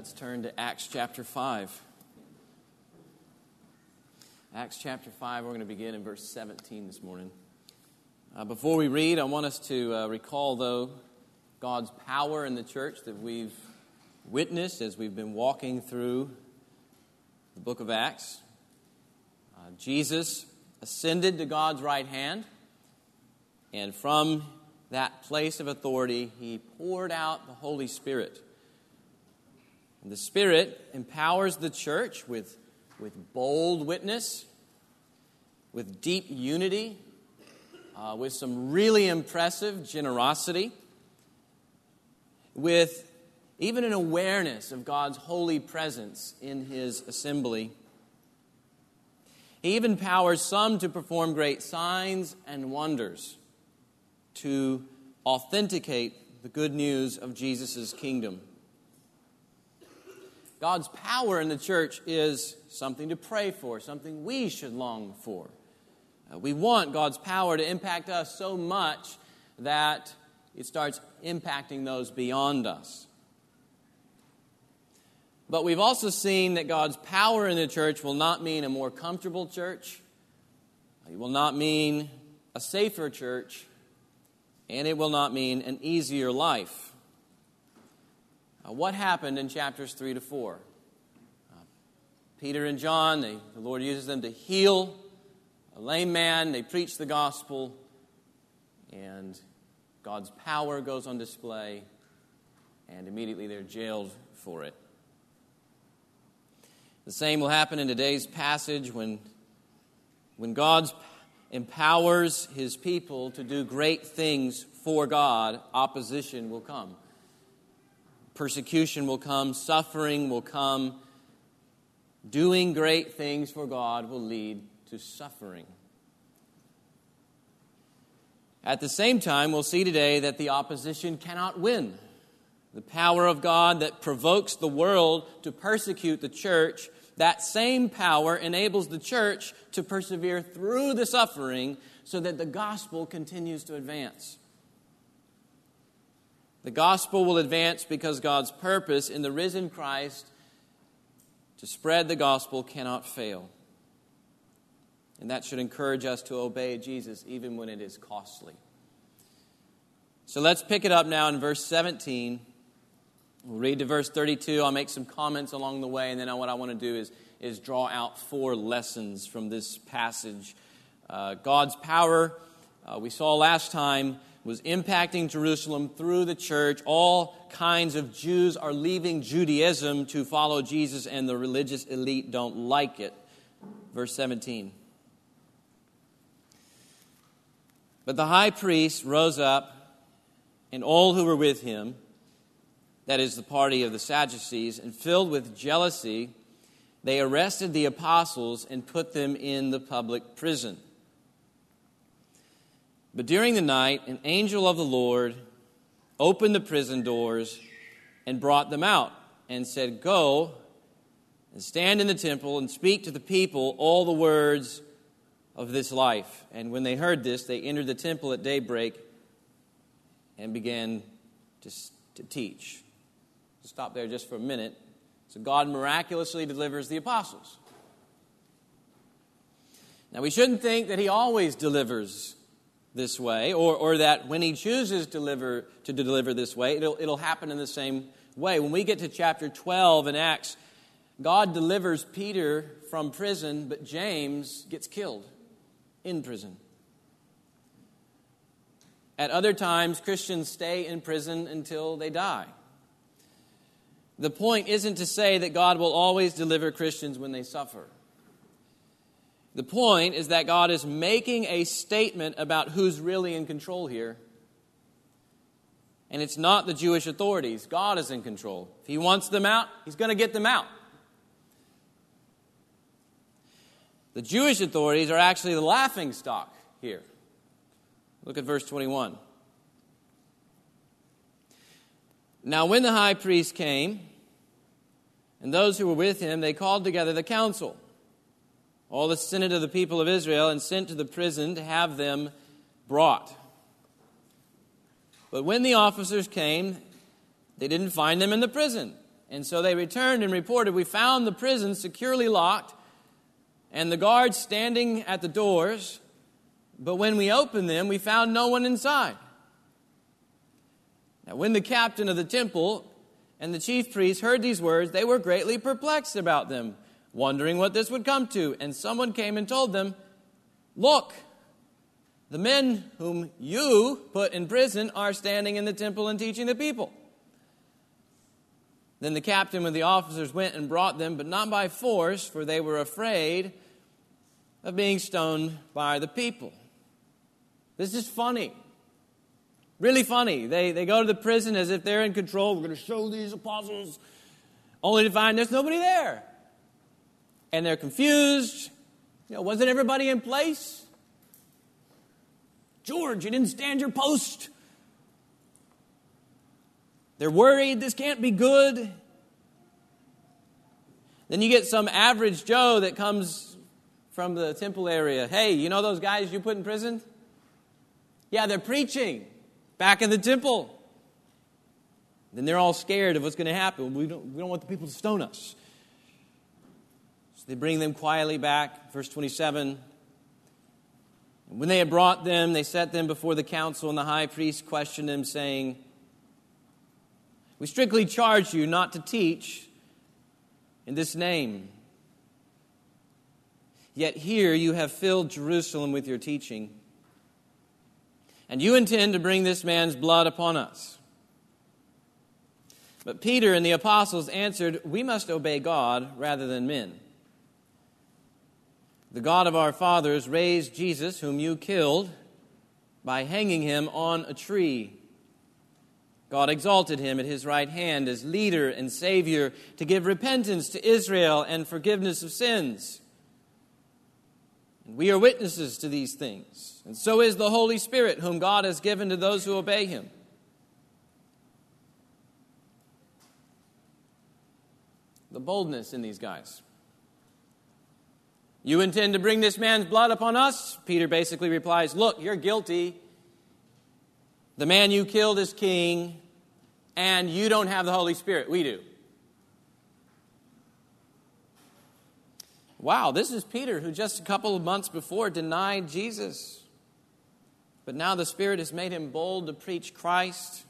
let's turn to Acts chapter 5. Acts chapter 5, we're going to begin in verse 17 this morning. Uh, before we read, I want us to uh, recall, though, God's power in the church that we've witnessed as we've been walking through the book of Acts. Uh, Jesus ascended to God's right hand, and from that place of authority, he poured out the Holy Spirit. And the Spirit empowers the church with, with bold witness, with deep unity, uh, with some really impressive generosity, with even an awareness of God's holy presence in His assembly. He even powers some to perform great signs and wonders to authenticate the good news of Jesus' kingdom. God's power in the church is something to pray for, something we should long for. Uh, we want God's power to impact us so much that it starts impacting those beyond us. But we've also seen that God's power in the church will not mean a more comfortable church, it will not mean a safer church, and it will not mean an easier life. Uh, what happened in chapters 3 to 4? Uh, Peter and John, they, the Lord uses them to heal a lame man, they preach the gospel, and God's power goes on display, and immediately they're jailed for it. The same will happen in today's passage when, when God empowers his people to do great things for God, opposition will come persecution will come, suffering will come. Doing great things for God will lead to suffering. At the same time, we'll see today that the opposition cannot win. The power of God that provokes the world to persecute the church, that same power enables the church to persevere through the suffering so that the gospel continues to advance. The gospel will advance because God's purpose in the risen Christ to spread the gospel cannot fail. And that should encourage us to obey Jesus even when it is costly. So let's pick it up now in verse 17. We'll read to verse 32. I'll make some comments along the way, and then what I want to do is, is draw out four lessons from this passage. Uh, God's power, uh, we saw last time was impacting Jerusalem through the church. All kinds of Jews are leaving Judaism to follow Jesus, and the religious elite don't like it. Verse 17. But the high priest rose up, and all who were with him, that is, the party of the Sadducees, and filled with jealousy, they arrested the apostles and put them in the public prison. But during the night, an angel of the Lord opened the prison doors and brought them out and said, Go and stand in the temple and speak to the people all the words of this life. And when they heard this, they entered the temple at daybreak and began to, to teach. Stop there just for a minute. So God miraculously delivers the apostles. Now, we shouldn't think that He always delivers this way, or, or that when he chooses to deliver, to deliver this way, it'll, it'll happen in the same way. When we get to chapter 12 in Acts, God delivers Peter from prison, but James gets killed in prison. At other times, Christians stay in prison until they die. The point isn't to say that God will always deliver Christians when they suffer. The point is that God is making a statement about who's really in control here. And it's not the Jewish authorities. God is in control. If He wants them out, He's going to get them out. The Jewish authorities are actually the laughing stock here. Look at verse 21. Now, when the high priest came, and those who were with him, they called together the council all the synod of the people of Israel and sent to the prison to have them brought. But when the officers came, they didn't find them in the prison. And so they returned and reported, We found the prison securely locked and the guards standing at the doors, but when we opened them, we found no one inside. Now, when the captain of the temple and the chief priests heard these words, they were greatly perplexed about them, wondering what this would come to. And someone came and told them, Look, the men whom you put in prison are standing in the temple and teaching the people. Then the captain with the officers went and brought them, but not by force, for they were afraid of being stoned by the people. This is funny. Really funny. They, they go to the prison as if they're in control. We're going to show these apostles, only to find there's nobody there. And they're confused. You know, wasn't everybody in place? George, you didn't stand your post. They're worried this can't be good. Then you get some average Joe that comes from the temple area. Hey, you know those guys you put in prison? Yeah, they're preaching back in the temple. Then they're all scared of what's going to happen. We don't, we don't want the people to stone us. They bring them quietly back. Verse 27. when they had brought them, they set them before the council, and the high priest questioned them, saying, we strictly charge you not to teach in this name. Yet here you have filled Jerusalem with your teaching. And you intend to bring this man's blood upon us. But Peter and the apostles answered, We must obey God rather than men. The God of our fathers raised Jesus, whom you killed, by hanging him on a tree. God exalted him at his right hand as leader and Savior to give repentance to Israel and forgiveness of sins. And we are witnesses to these things, and so is the Holy Spirit, whom God has given to those who obey him. The boldness in these guys. You intend to bring this man's blood upon us? Peter basically replies, Look, you're guilty. The man you killed is king, and you don't have the Holy Spirit. We do. Wow, this is Peter who just a couple of months before denied Jesus. But now the Spirit has made him bold to preach Christ.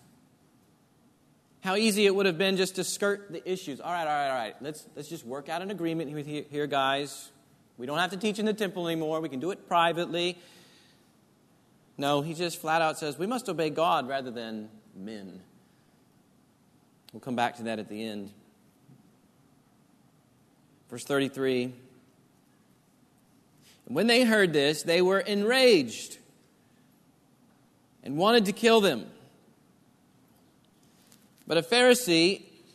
How easy it would have been just to skirt the issues. All right, all right, all right. Let's, let's just work out an agreement here, here, guys. We don't have to teach in the temple anymore. We can do it privately. No, he just flat out says we must obey God rather than men. We'll come back to that at the end. Verse 33 When they heard this, they were enraged and wanted to kill them. But a Pharisee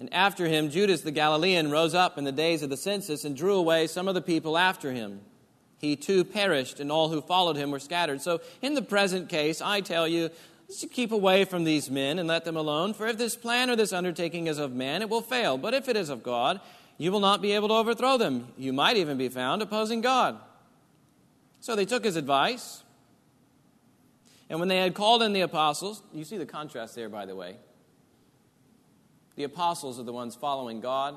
And after him, Judas the Galilean rose up in the days of the census and drew away some of the people after him. He too perished, and all who followed him were scattered. So, in the present case, I tell you, keep away from these men and let them alone. For if this plan or this undertaking is of man, it will fail. But if it is of God, you will not be able to overthrow them. You might even be found opposing God. So they took his advice. And when they had called in the apostles, you see the contrast there, by the way. The apostles are the ones following God,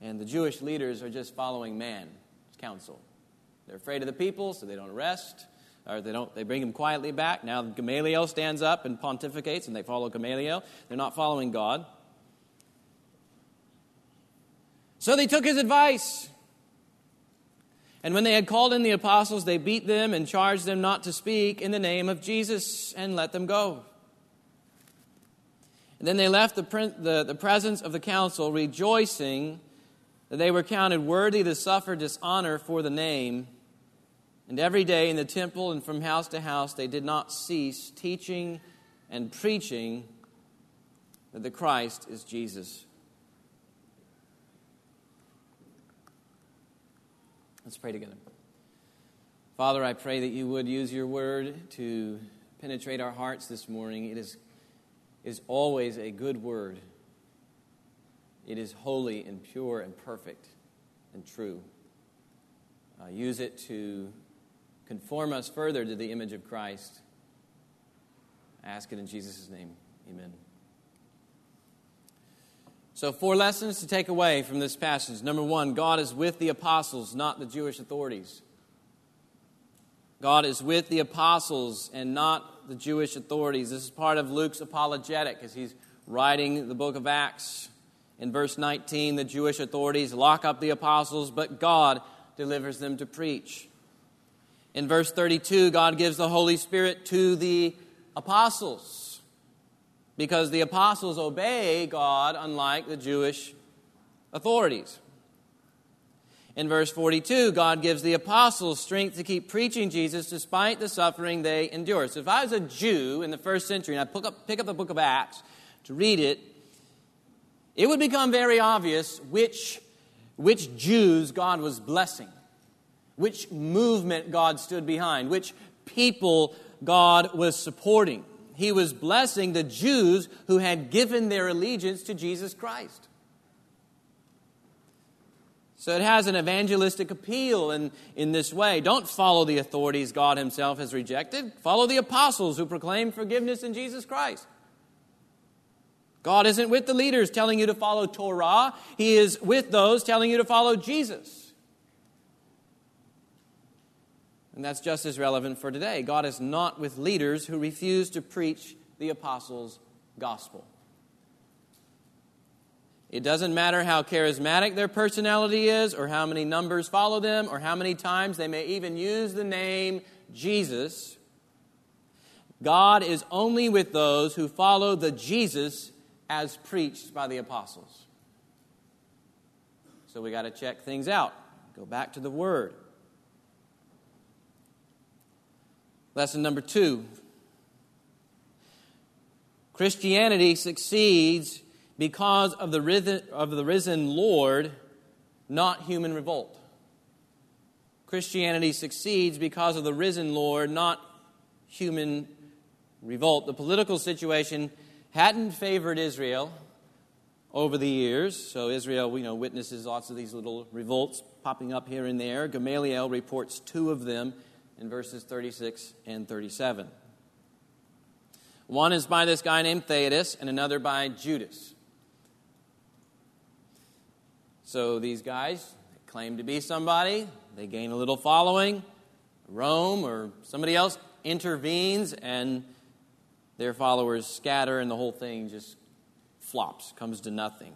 and the Jewish leaders are just following man's counsel. They're afraid of the people, so they don't arrest or they don't they bring him quietly back. Now Gamaliel stands up and pontificates, and they follow Gamaliel. They're not following God. So they took his advice. And when they had called in the apostles, they beat them and charged them not to speak in the name of Jesus and let them go. And then they left the, the, the presence of the council, rejoicing that they were counted worthy to suffer dishonor for the name. And every day in the temple and from house to house, they did not cease teaching and preaching that the Christ is Jesus. Let's pray together. Father, I pray that you would use your word to penetrate our hearts this morning. It is is always a good word, it is holy and pure and perfect and true. Uh, use it to conform us further to the image of Christ. I ask it in Jesus' name. Amen. So, four lessons to take away from this passage. Number one, God is with the apostles, not the Jewish authorities. God is with the apostles and not the Jewish authorities. This is part of Luke's apologetic as he's writing the book of Acts. In verse 19, the Jewish authorities lock up the apostles, but God delivers them to preach. In verse 32, God gives the Holy Spirit to the apostles because the apostles obey God unlike the Jewish authorities. In verse 42, God gives the apostles strength to keep preaching Jesus despite the suffering they endure. So if I was a Jew in the first century and I pick up, pick up the book of Acts to read it, it would become very obvious which, which Jews God was blessing, which movement God stood behind, which people God was supporting he was blessing the Jews who had given their allegiance to Jesus Christ. So it has an evangelistic appeal in, in this way. Don't follow the authorities God Himself has rejected. Follow the apostles who proclaim forgiveness in Jesus Christ. God isn't with the leaders telling you to follow Torah, He is with those telling you to follow Jesus. And that's just as relevant for today. God is not with leaders who refuse to preach the apostles' gospel. It doesn't matter how charismatic their personality is, or how many numbers follow them, or how many times they may even use the name Jesus. God is only with those who follow the Jesus as preached by the apostles. So we got to check things out. Go back to the Word. Lesson number two Christianity succeeds because of the, risen, of the risen Lord, not human revolt. Christianity succeeds because of the risen Lord, not human revolt. The political situation hadn't favored Israel over the years. So Israel, you know, witnesses lots of these little revolts popping up here and there. Gamaliel reports two of them in verses 36 and 37. One is by this guy named Theudas, and another by Judas. So these guys claim to be somebody, they gain a little following. Rome or somebody else intervenes, and their followers scatter, and the whole thing just flops, comes to nothing.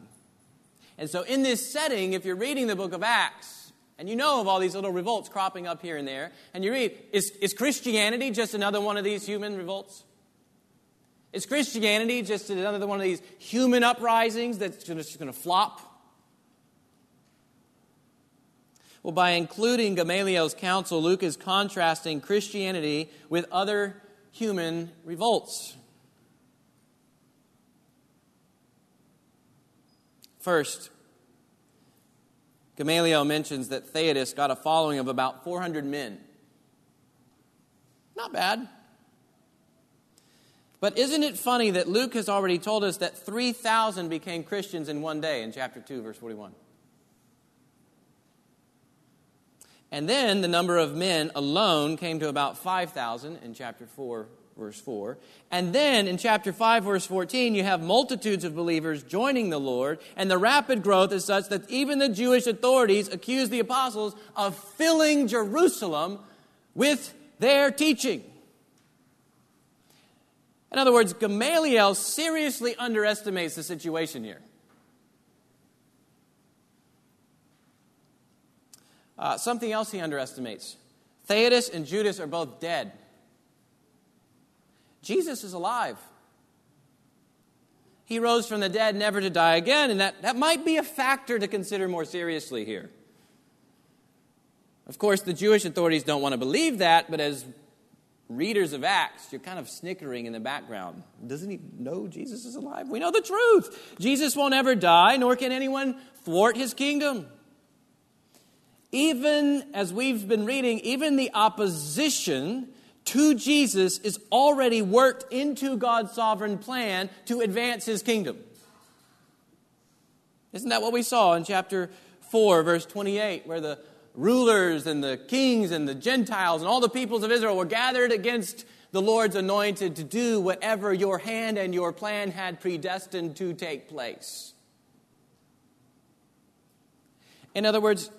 And so, in this setting, if you're reading the book of Acts, and you know of all these little revolts cropping up here and there. And you read, is, is Christianity just another one of these human revolts? Is Christianity just another one of these human uprisings that's just going to flop? Well, by including Gamaliel's counsel, Luke is contrasting Christianity with other human revolts. First, Gamaliel mentions that Theudas got a following of about 400 men. Not bad. But isn't it funny that Luke has already told us that 3,000 became Christians in one day in chapter 2, verse 41? And then the number of men alone came to about 5,000 in chapter 4, verse 4. And then in chapter 5, verse 14, you have multitudes of believers joining the Lord, and the rapid growth is such that even the Jewish authorities accuse the apostles of filling Jerusalem with their teaching. In other words, Gamaliel seriously underestimates the situation here. Uh, something else he underestimates Theudas and Judas are both dead. Jesus is alive. He rose from the dead, never to die again, and that, that might be a factor to consider more seriously here. Of course, the Jewish authorities don't want to believe that, but as readers of Acts, you're kind of snickering in the background. Doesn't he know Jesus is alive? We know the truth. Jesus won't ever die, nor can anyone thwart his kingdom. Even as we've been reading, even the opposition to Jesus is already worked into God's sovereign plan to advance his kingdom. Isn't that what we saw in chapter 4, verse 28, where the rulers and the kings and the Gentiles and all the peoples of Israel were gathered against the Lord's anointed to do whatever your hand and your plan had predestined to take place? In other words,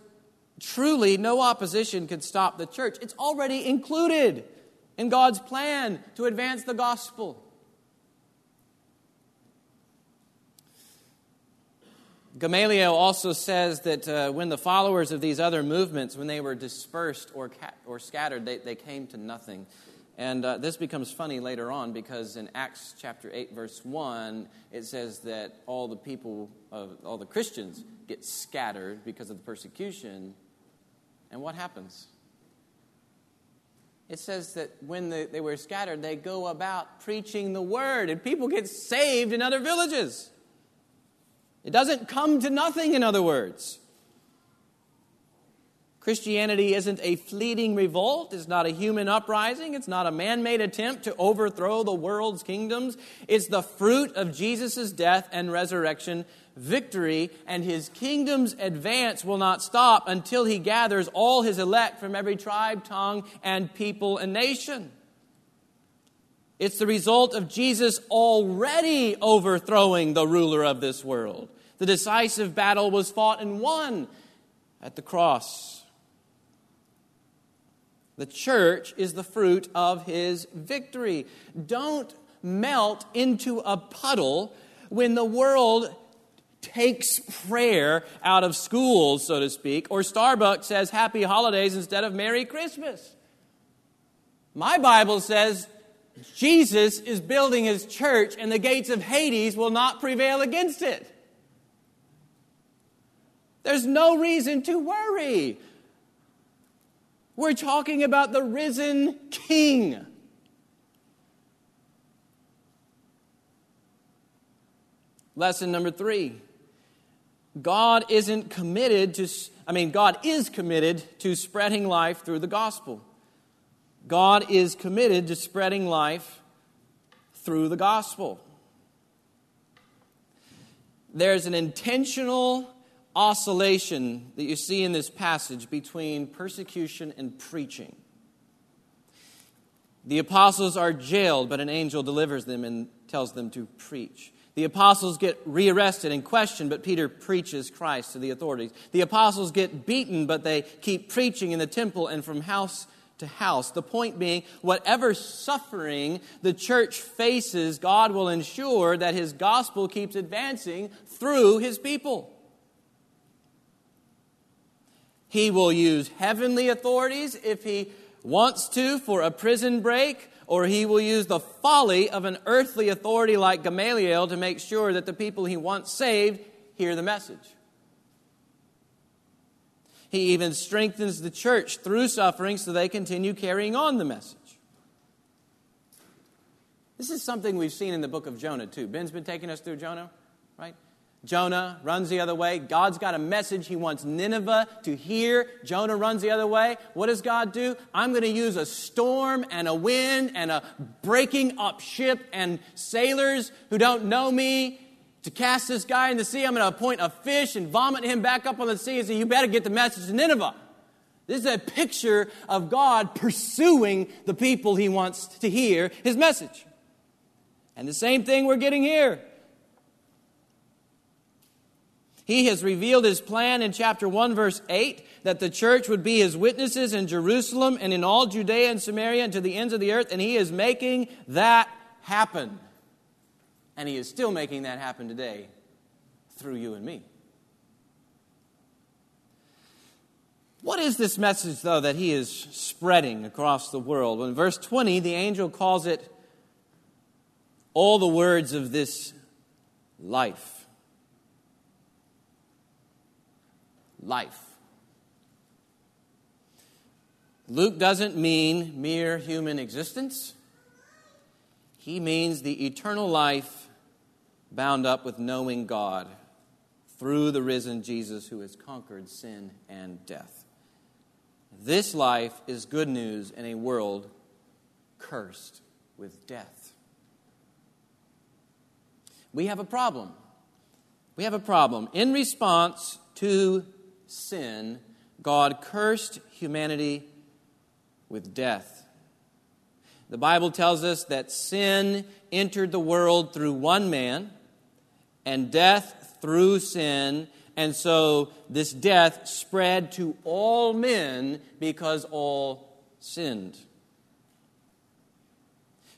truly no opposition can stop the church. It's already included in God's plan to advance the gospel. Gamaliel also says that uh, when the followers of these other movements, when they were dispersed or, ca- or scattered, they, they came to nothing. And uh, this becomes funny later on because in Acts chapter 8, verse 1, it says that all the people, of, all the Christians get scattered because of the persecution. And what happens? It says that when the, they were scattered, they go about preaching the word, and people get saved in other villages. It doesn't come to nothing, in other words. Christianity isn't a fleeting revolt. It's not a human uprising. It's not a man made attempt to overthrow the world's kingdoms. It's the fruit of Jesus' death and resurrection victory, and his kingdom's advance will not stop until he gathers all his elect from every tribe, tongue, and people and nation. It's the result of Jesus already overthrowing the ruler of this world. The decisive battle was fought and won at the cross. The church is the fruit of his victory. Don't melt into a puddle when the world takes prayer out of schools, so to speak, or Starbucks says happy holidays instead of Merry Christmas. My Bible says Jesus is building his church and the gates of Hades will not prevail against it. There's no reason to worry. We're talking about the risen king. Lesson number three God isn't committed to, I mean, God is committed to spreading life through the gospel. God is committed to spreading life through the gospel. There's an intentional oscillation that you see in this passage between persecution and preaching. The apostles are jailed, but an angel delivers them and tells them to preach. The apostles get rearrested and questioned, but Peter preaches Christ to the authorities. The apostles get beaten, but they keep preaching in the temple and from house to house. The point being, whatever suffering the church faces, God will ensure that his gospel keeps advancing through his people. He will use heavenly authorities if he wants to for a prison break or he will use the folly of an earthly authority like Gamaliel to make sure that the people he wants saved hear the message. He even strengthens the church through suffering so they continue carrying on the message. This is something we've seen in the book of Jonah, too. Ben's been taking us through Jonah? Jonah runs the other way. God's got a message he wants Nineveh to hear. Jonah runs the other way. What does God do? I'm going to use a storm and a wind and a breaking up ship and sailors who don't know me to cast this guy in the sea. I'm going to appoint a fish and vomit him back up on the sea and say, You better get the message to Nineveh. This is a picture of God pursuing the people he wants to hear his message. And the same thing we're getting here. He has revealed his plan in chapter 1, verse 8, that the church would be his witnesses in Jerusalem and in all Judea and Samaria and to the ends of the earth, and he is making that happen. And he is still making that happen today through you and me. What is this message, though, that he is spreading across the world? Well, in verse 20, the angel calls it all the words of this life. Life. Luke doesn't mean mere human existence, he means the eternal life bound up with knowing God through the risen Jesus who has conquered sin and death. This life is good news in a world cursed with death. We have a problem. We have a problem. In response to sin, God cursed humanity with death. The Bible tells us that sin entered the world through one man, and death through sin. And so this death spread to all men because all sinned.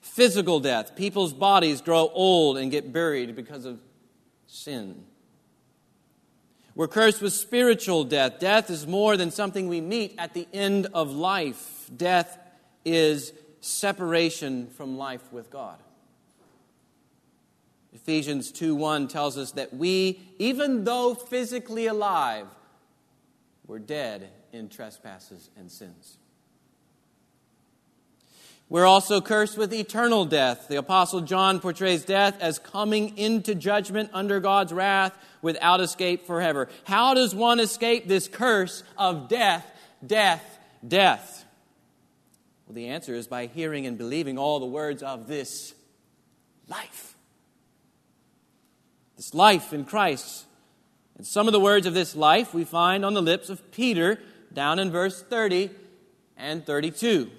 Physical death. People's bodies grow old and get buried because of sin. We're cursed with spiritual death. Death is more than something we meet at the end of life. Death is separation from life with God. Ephesians 2:1 tells us that we, even though physically alive, were dead in trespasses and sins. We're also cursed with eternal death. The Apostle John portrays death as coming into judgment under God's wrath without escape forever. How does one escape this curse of death, death, death? Well, the answer is by hearing and believing all the words of this life. This life in Christ. And some of the words of this life we find on the lips of Peter down in verse 30 and 32.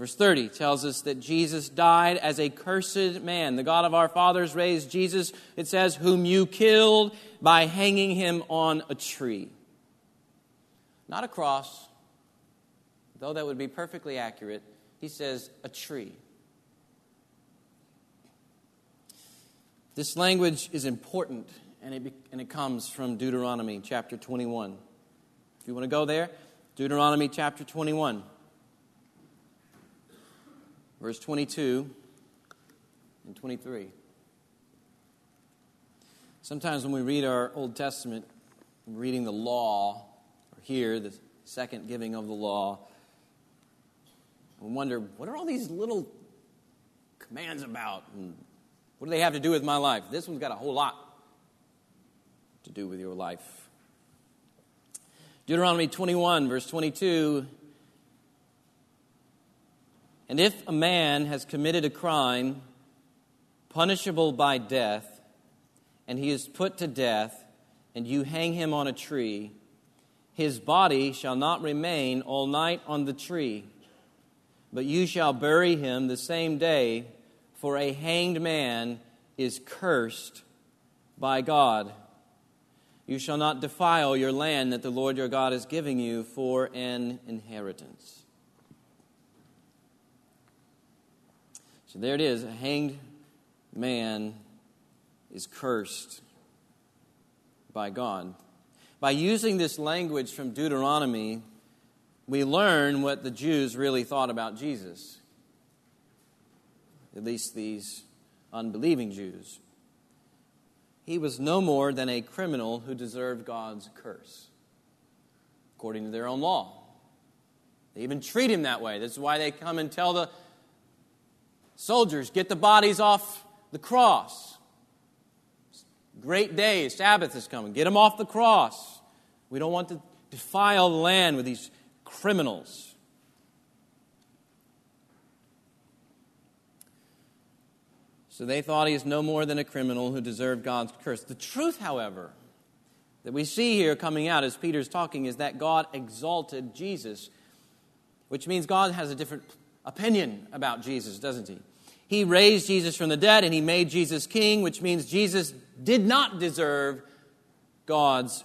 Verse 30 tells us that Jesus died as a cursed man. The God of our fathers raised Jesus, it says, whom you killed by hanging him on a tree. Not a cross, though that would be perfectly accurate. He says, a tree. This language is important, and it, and it comes from Deuteronomy chapter 21. If you want to go there, Deuteronomy chapter 21 verse 22 and 23. Sometimes when we read our Old Testament, reading the law, or here, the second giving of the law, we wonder what are all these little commands about? And what do they have to do with my life? This one's got a whole lot to do with your life. Deuteronomy 21, verse 22 and if a man has committed a crime punishable by death, and he is put to death, and you hang him on a tree, his body shall not remain all night on the tree, but you shall bury him the same day, for a hanged man is cursed by God. You shall not defile your land that the Lord your God is giving you for an inheritance. So there it is a hanged man is cursed by God. By using this language from Deuteronomy, we learn what the Jews really thought about Jesus. At least these unbelieving Jews. He was no more than a criminal who deserved God's curse, according to their own law. They even treat him that way. This is why they come and tell the Soldiers, get the bodies off the cross. Great day, Sabbath is coming. Get them off the cross. We don't want to defile the land with these criminals. So they thought he is no more than a criminal who deserved God's curse. The truth, however, that we see here coming out as Peter's talking is that God exalted Jesus, which means God has a different opinion about Jesus, doesn't he? He raised Jesus from the dead and he made Jesus king, which means Jesus did not deserve God's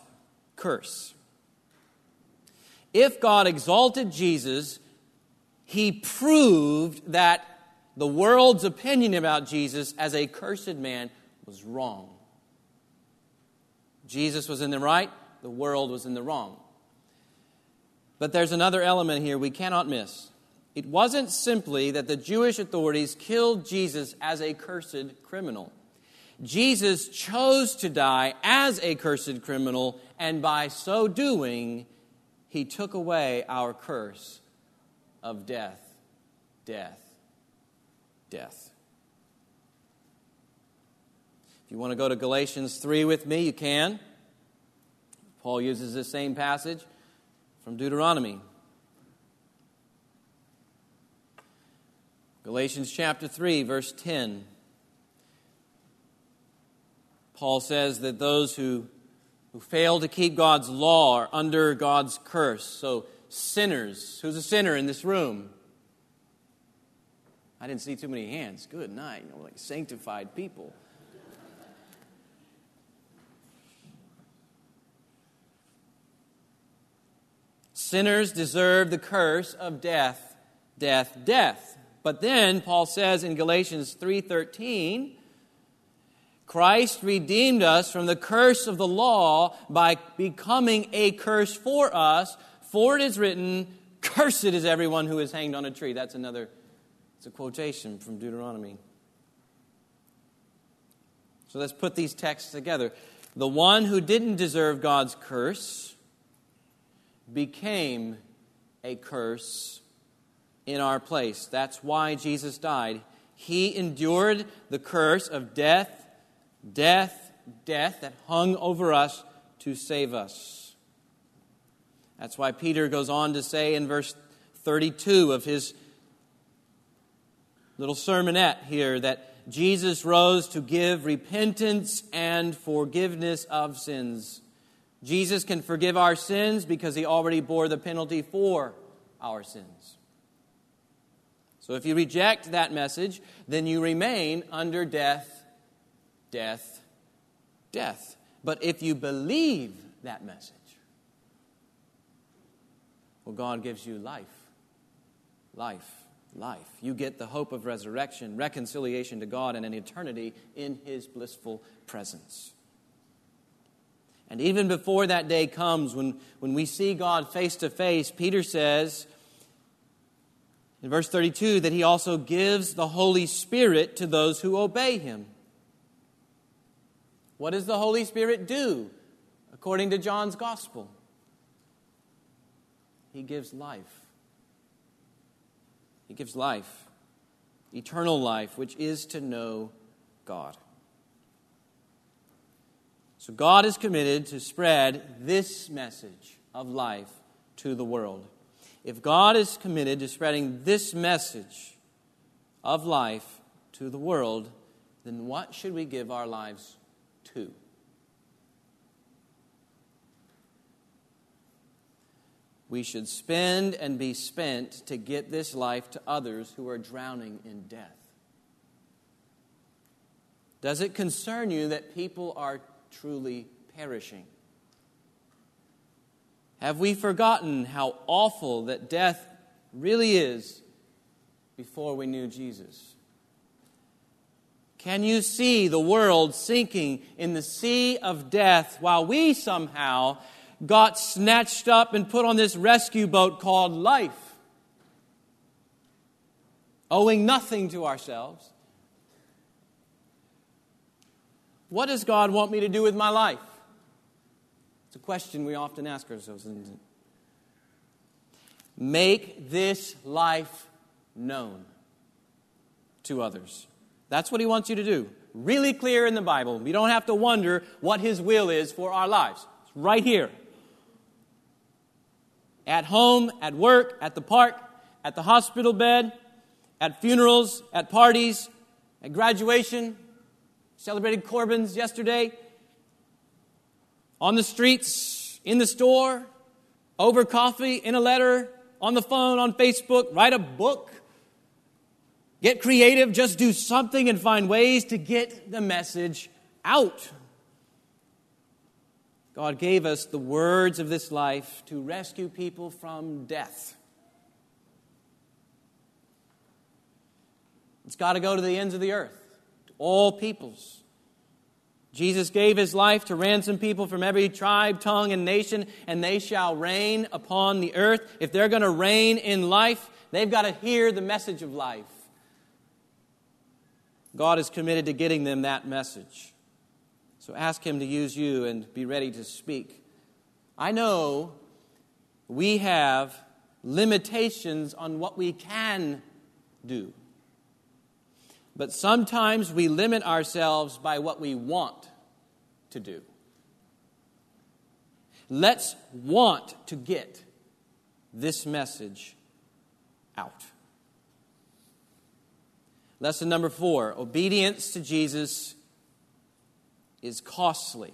curse. If God exalted Jesus, he proved that the world's opinion about Jesus as a cursed man was wrong. Jesus was in the right, the world was in the wrong. But there's another element here we cannot miss. It wasn't simply that the Jewish authorities killed Jesus as a cursed criminal. Jesus chose to die as a cursed criminal, and by so doing, he took away our curse of death, death, death. If you want to go to Galatians 3 with me, you can. Paul uses this same passage from Deuteronomy. Galatians chapter 3, verse 10. Paul says that those who, who fail to keep God's law are under God's curse. So, sinners. Who's a sinner in this room? I didn't see too many hands. Good night. You know, like sanctified people. Sinners deserve the curse of death, death, death. But then Paul says in Galatians 3:13, Christ redeemed us from the curse of the law by becoming a curse for us, for it is written, cursed is everyone who is hanged on a tree. That's another it's a quotation from Deuteronomy. So let's put these texts together. The one who didn't deserve God's curse became a curse in our place. That's why Jesus died. He endured the curse of death, death, death that hung over us to save us. That's why Peter goes on to say in verse 32 of his little sermonette here that Jesus rose to give repentance and forgiveness of sins. Jesus can forgive our sins because he already bore the penalty for our sins. So if you reject that message, then you remain under death, death, death. But if you believe that message, well, God gives you life, life, life. You get the hope of resurrection, reconciliation to God, and an eternity in His blissful presence. And even before that day comes, when, when we see God face to face, Peter says, in verse 32 that he also gives the Holy Spirit to those who obey him. What does the Holy Spirit do according to John's Gospel? He gives life. He gives life, eternal life, which is to know God. So God is committed to spread this message of life to the world if God is committed to spreading this message of life to the world, then what should we give our lives to? We should spend and be spent to get this life to others who are drowning in death. Does it concern you that people are truly perishing? Have we forgotten how awful that death really is before we knew Jesus? Can you see the world sinking in the sea of death while we somehow got snatched up and put on this rescue boat called life? Owing nothing to ourselves. What does God want me to do with my life? It's a question we often ask ourselves. is Make this life known to others. That's what he wants you to do. Really clear in the Bible. We don't have to wonder what his will is for our lives. It's right here. At home, at work, at the park, at the hospital bed, at funerals, at parties, at graduation. Celebrated Corbin's yesterday on the streets, in the store, over coffee, in a letter, on the phone, on Facebook, write a book. Get creative, just do something and find ways to get the message out. God gave us the words of this life to rescue people from death. It's got to go to the ends of the earth, to all peoples. Jesus gave his life to ransom people from every tribe, tongue, and nation, and they shall reign upon the earth. If they're going to reign in life, they've got to hear the message of life. God is committed to getting them that message. So ask Him to use you and be ready to speak. I know we have limitations on what we can do. But sometimes we limit ourselves by what we want to do. Let's want to get this message out. Lesson number four obedience to Jesus is costly,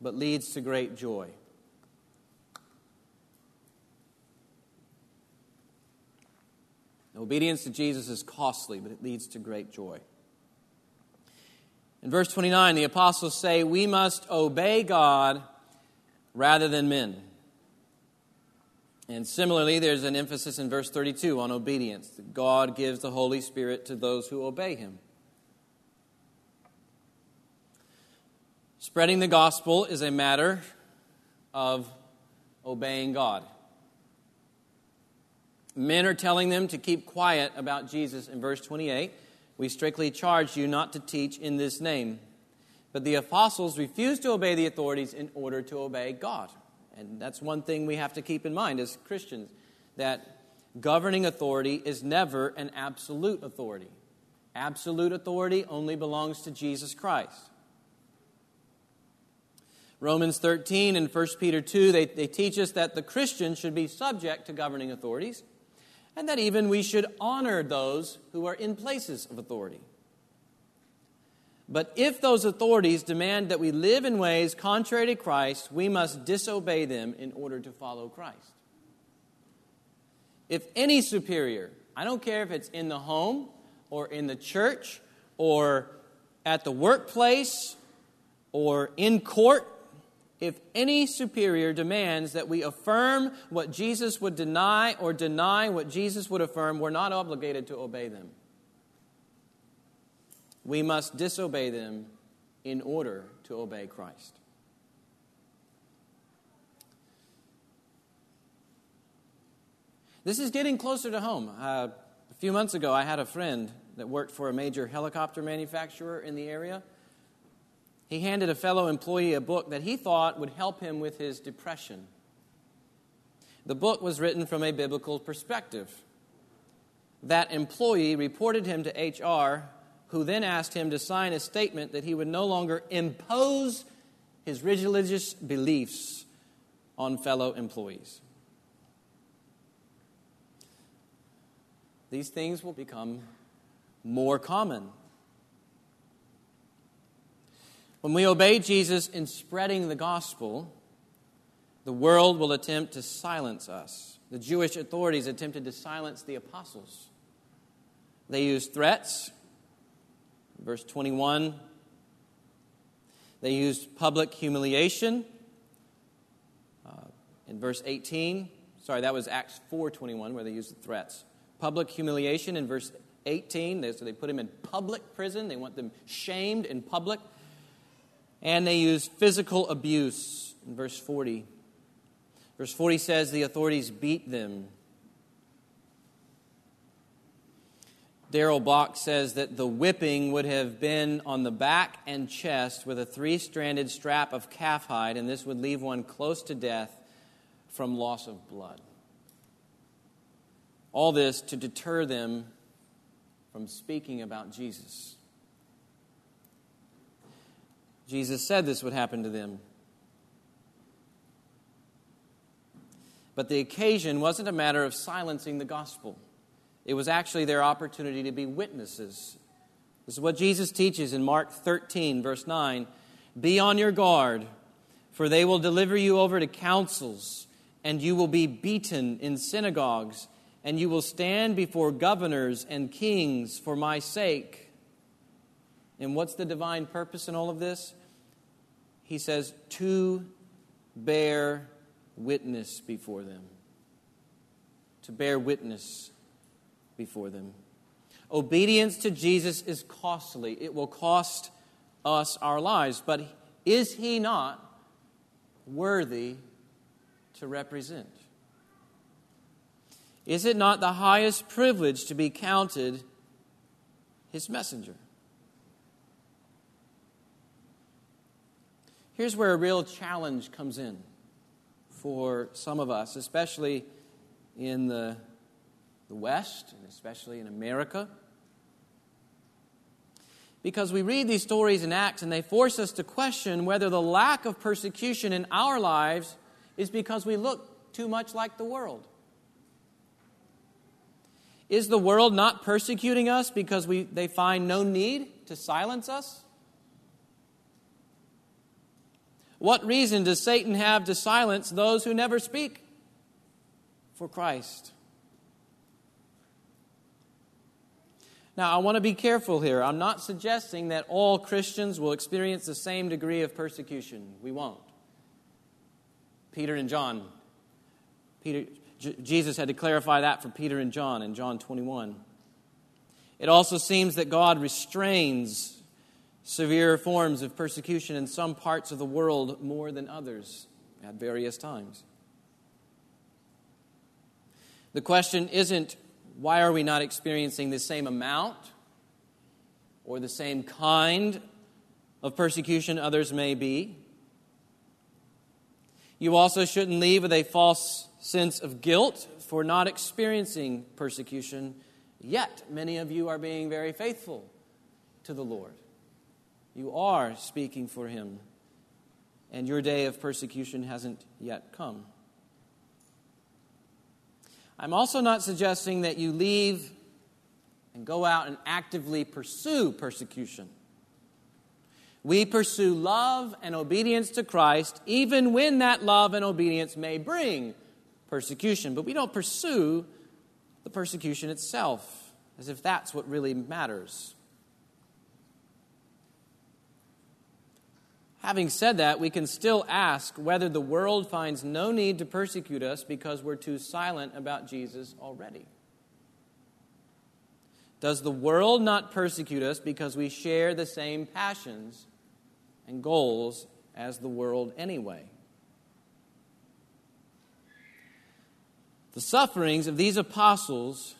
but leads to great joy. Obedience to Jesus is costly, but it leads to great joy. In verse 29, the apostles say, We must obey God rather than men. And similarly, there's an emphasis in verse 32 on obedience. That God gives the Holy Spirit to those who obey Him. Spreading the gospel is a matter of obeying God. Men are telling them to keep quiet about Jesus in verse 28. We strictly charge you not to teach in this name. But the apostles refused to obey the authorities in order to obey God. And that's one thing we have to keep in mind as Christians that governing authority is never an absolute authority. Absolute authority only belongs to Jesus Christ. Romans 13 and 1 Peter 2, they, they teach us that the Christian should be subject to governing authorities and that even we should honor those who are in places of authority. But if those authorities demand that we live in ways contrary to Christ, we must disobey them in order to follow Christ. If any superior, I don't care if it's in the home or in the church or at the workplace or in court, if any superior demands that we affirm what Jesus would deny or deny what Jesus would affirm, we're not obligated to obey them we must disobey them in order to obey Christ. This is getting closer to home. Uh, a few months ago, I had a friend that worked for a major helicopter manufacturer in the area. He handed a fellow employee a book that he thought would help him with his depression. The book was written from a biblical perspective. That employee reported him to HR who then asked him to sign a statement that he would no longer impose his religious beliefs on fellow employees. These things will become more common. When we obey Jesus in spreading the gospel, the world will attempt to silence us. The Jewish authorities attempted to silence the apostles. They used threats, Verse 21, they used public humiliation. Uh, in verse 18, sorry, that was Acts 4.21 where they used the threats. Public humiliation in verse 18, they, so they put him in public prison. They want them shamed in public. And they used physical abuse in verse 40. Verse 40 says the authorities beat them Darrell Bock says that the whipping would have been on the back and chest with a three stranded strap of calf hide, and this would leave one close to death from loss of blood. All this to deter them from speaking about Jesus. Jesus said this would happen to them. But the occasion wasn't a matter of silencing the gospel. It was actually their opportunity to be witnesses. This is what Jesus teaches in Mark 13, verse 9 Be on your guard, for they will deliver you over to councils, and you will be beaten in synagogues, and you will stand before governors and kings for my sake. And what's the divine purpose in all of this? He says, to bear witness before them. To bear witness before them. Obedience to Jesus is costly, it will cost us our lives, but is he not worthy to represent? Is it not the highest privilege to be counted his messenger? Here's where a real challenge comes in for some of us, especially in the the West, and especially in America. Because we read these stories in Acts and they force us to question whether the lack of persecution in our lives is because we look too much like the world. Is the world not persecuting us because we, they find no need to silence us? What reason does Satan have to silence those who never speak for Christ? Now, I want to be careful here. I'm not suggesting that all Christians will experience the same degree of persecution. We won't. Peter and John. Peter, J- Jesus had to clarify that for Peter and John in John 21. It also seems that God restrains severe forms of persecution in some parts of the world more than others at various times. The question isn't why are we not experiencing the same amount or the same kind of persecution others may be. You also shouldn't leave with a false sense of guilt for not experiencing persecution, yet many of you are being very faithful to the Lord. You are speaking for Him, and your day of persecution hasn't yet come. I'm also not suggesting that you leave and go out and actively pursue persecution. We pursue love and obedience to Christ, even when that love and obedience may bring persecution. But we don't pursue the persecution itself as if that's what really matters. Having said that, we can still ask whether the world finds no need to persecute us because we're too silent about Jesus already. Does the world not persecute us because we share the same passions and goals as the world anyway? The sufferings of these apostles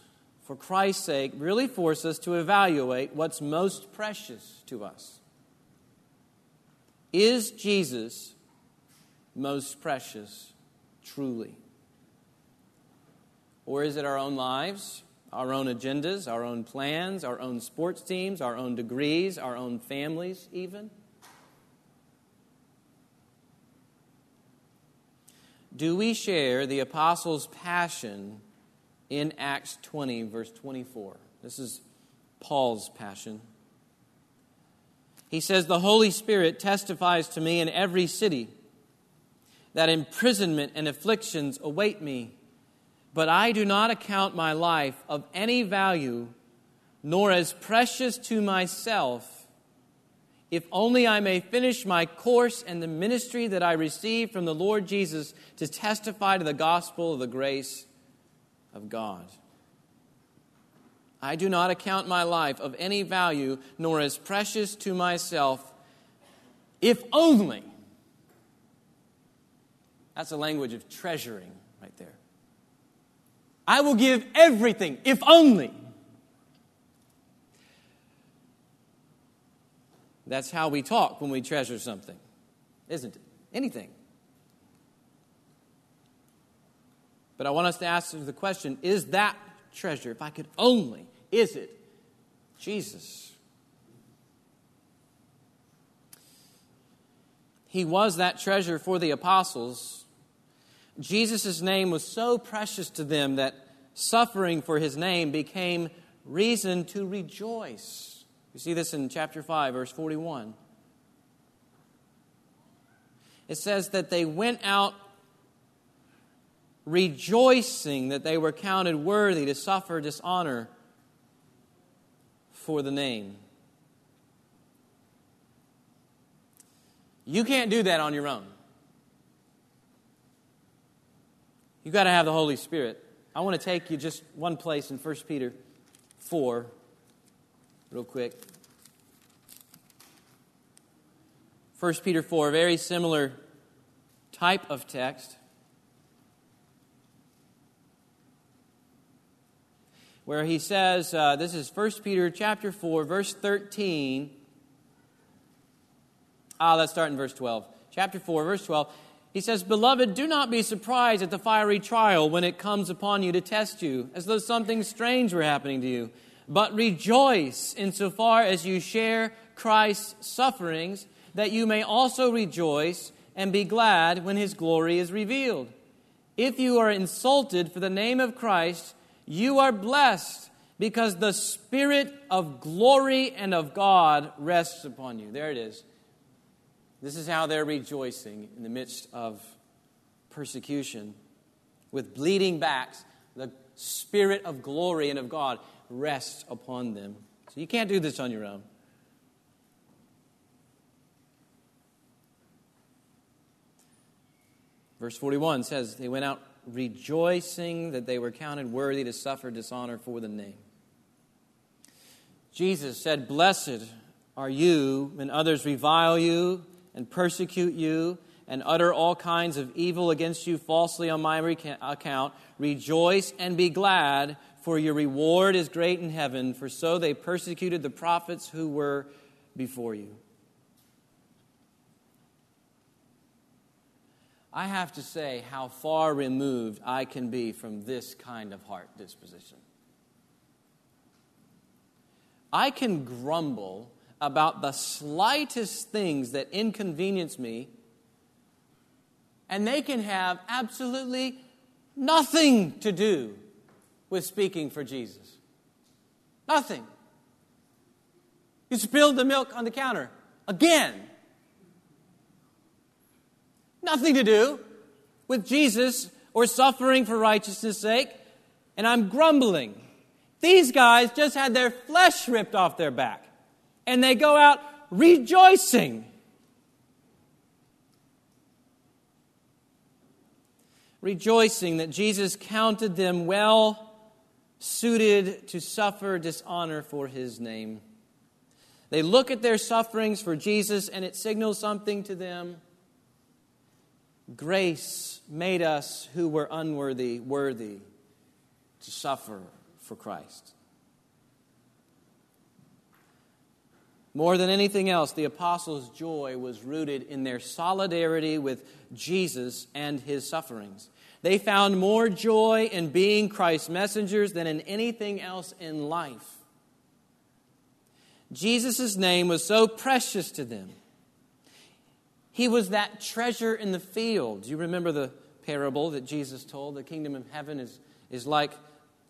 for Christ's sake really force us to evaluate what's most precious to us. Is Jesus most precious, truly? Or is it our own lives, our own agendas, our own plans, our own sports teams, our own degrees, our own families, even? Do we share the apostles' passion in Acts 20, verse 24? This is Paul's passion. He says, The Holy Spirit testifies to me in every city that imprisonment and afflictions await me. But I do not account my life of any value, nor as precious to myself, if only I may finish my course and the ministry that I received from the Lord Jesus to testify to the gospel of the grace of God. I do not account my life of any value, nor as precious to myself, if only. That's a language of treasuring right there. I will give everything, if only. That's how we talk when we treasure something, isn't it? Anything. But I want us to ask the question is that treasure, if I could only, is it Jesus? He was that treasure for the apostles. Jesus' name was so precious to them that suffering for his name became reason to rejoice. You see this in chapter 5, verse 41. It says that they went out rejoicing that they were counted worthy to suffer dishonor for the name. You can't do that on your own. You've got to have the Holy Spirit. I want to take you just one place in 1 Peter 4, real quick. 1 Peter 4, very similar type of text. Where he says, uh, this is 1 Peter chapter 4, verse 13. Ah, let's start in verse 12. Chapter 4, verse 12. He says, Beloved, do not be surprised at the fiery trial when it comes upon you to test you, as though something strange were happening to you. But rejoice insofar as you share Christ's sufferings, that you may also rejoice and be glad when his glory is revealed. If you are insulted for the name of Christ, you are blessed because the Spirit of glory and of God rests upon you. There it is. This is how they're rejoicing in the midst of persecution. With bleeding backs, the Spirit of glory and of God rests upon them. So you can't do this on your own. Verse 41 says, They went out rejoicing that they were counted worthy to suffer dishonor for the name. Jesus said, Blessed are you when others revile you and persecute you and utter all kinds of evil against you falsely on my account. Rejoice and be glad, for your reward is great in heaven, for so they persecuted the prophets who were before you. I have to say how far removed I can be from this kind of heart disposition. I can grumble about the slightest things that inconvenience me, and they can have absolutely nothing to do with speaking for Jesus. Nothing. You spilled the milk on the counter again. Nothing to do with Jesus or suffering for righteousness' sake, and I'm grumbling. These guys just had their flesh ripped off their back, and they go out rejoicing. Rejoicing that Jesus counted them well suited to suffer dishonor for his name. They look at their sufferings for Jesus, and it signals something to them. Grace made us who were unworthy worthy to suffer for Christ. More than anything else, the apostles' joy was rooted in their solidarity with Jesus and his sufferings. They found more joy in being Christ's messengers than in anything else in life. Jesus' name was so precious to them he was that treasure in the field. You remember the parable that Jesus told? The kingdom of heaven is, is like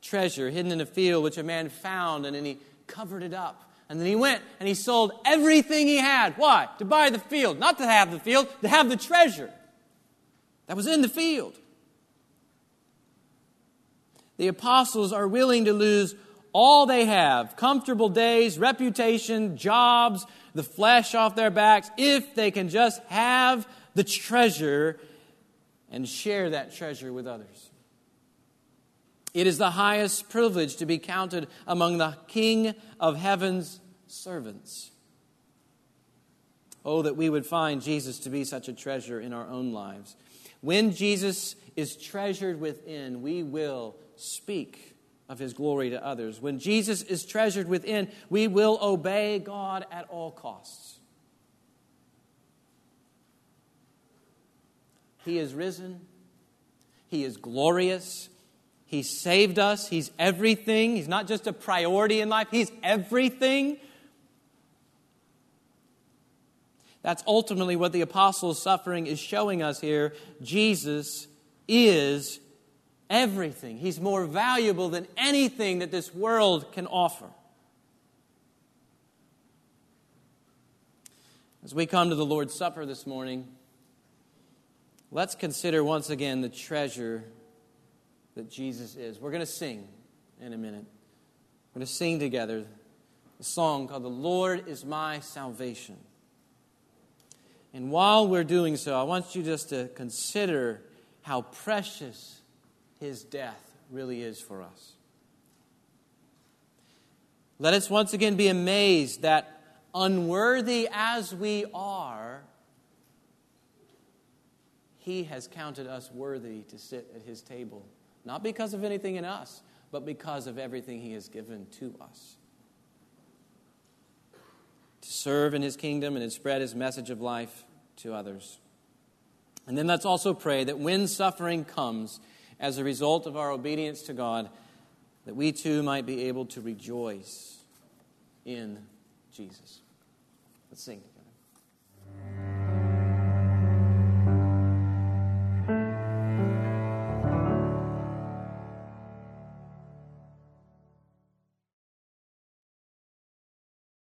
treasure hidden in a field, which a man found, and then he covered it up. And then he went and he sold everything he had. Why? To buy the field. Not to have the field, to have the treasure that was in the field. The apostles are willing to lose all they have comfortable days, reputation, jobs, the flesh off their backs if they can just have the treasure and share that treasure with others. It is the highest privilege to be counted among the King of heaven's servants. Oh, that we would find Jesus to be such a treasure in our own lives. When Jesus is treasured within, we will speak of his glory to others. When Jesus is treasured within, we will obey God at all costs. He is risen. He is glorious. He saved us. He's everything. He's not just a priority in life, He's everything. That's ultimately what the apostles' suffering is showing us here. Jesus is everything. He's more valuable than anything that this world can offer. As we come to the Lord's Supper this morning, let's consider once again the treasure that Jesus is. We're going to sing in a minute. We're going to sing together a song called The Lord is My Salvation. And while we're doing so, I want you just to consider how precious his death really is for us. Let us once again be amazed that, unworthy as we are, he has counted us worthy to sit at his table, not because of anything in us, but because of everything he has given to us. To serve in his kingdom and to spread his message of life to others. And then let's also pray that when suffering comes, as a result of our obedience to God, that we too might be able to rejoice in Jesus. Let's sing together.